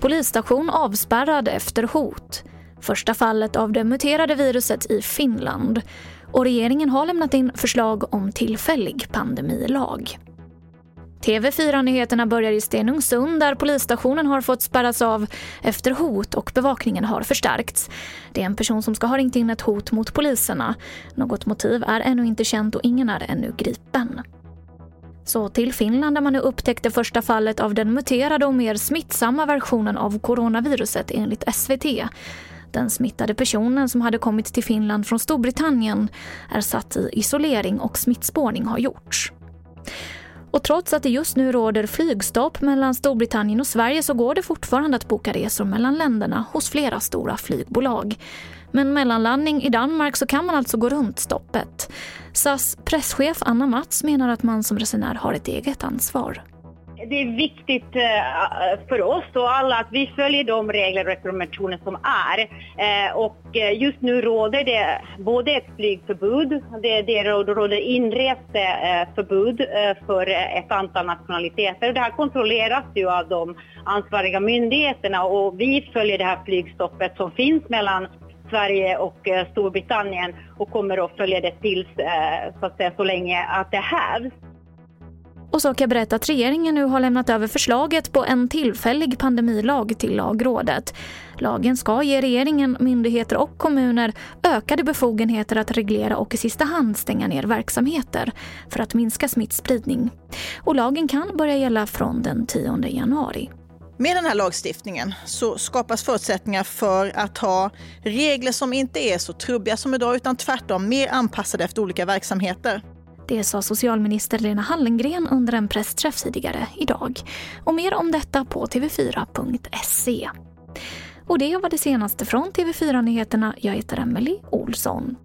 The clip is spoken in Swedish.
Polisstation avspärrad efter hot. Första fallet av det muterade viruset i Finland. Och regeringen har lämnat in förslag om tillfällig pandemilag. TV4-nyheterna börjar i Stenungsund där polisstationen har fått spärras av efter hot och bevakningen har förstärkts. Det är en person som ska ha ringt in ett hot mot poliserna. Något motiv är ännu inte känt och ingen är ännu gripen. Så till Finland där man nu upptäckte första fallet av den muterade och mer smittsamma versionen av coronaviruset enligt SVT. Den smittade personen som hade kommit till Finland från Storbritannien är satt i isolering och smittspårning har gjorts. Och trots att det just nu råder flygstopp mellan Storbritannien och Sverige så går det fortfarande att boka resor mellan länderna hos flera stora flygbolag. Men mellanlandning i Danmark så kan man alltså gå runt stoppet. SAS presschef Anna Mats menar att man som resenär har ett eget ansvar det är viktigt eh, för oss och alla att vi följer de regler och rekommendationer som är. Eh, och eh, just nu råder det både ett flygförbud, det, det råder inreseförbud för ett antal nationaliteter. Det här kontrolleras ju av de ansvariga myndigheterna och vi följer det här flygstoppet som finns mellan Sverige och eh, Storbritannien och kommer att följa det tills eh, så, att säga, så länge att det hävs. Och så kan jag berätta att regeringen nu har lämnat över förslaget på en tillfällig pandemilag till lagrådet. Lagen ska ge regeringen, myndigheter och kommuner ökade befogenheter att reglera och i sista hand stänga ner verksamheter för att minska smittspridning. Och lagen kan börja gälla från den 10 januari. Med den här lagstiftningen så skapas förutsättningar för att ha regler som inte är så trubbiga som idag utan tvärtom mer anpassade efter olika verksamheter. Det sa socialminister Lena Hallengren under en pressträff tidigare idag. Och mer om detta på tv4.se. Och det var det senaste från TV4 Nyheterna. Jag heter Emily Olsson.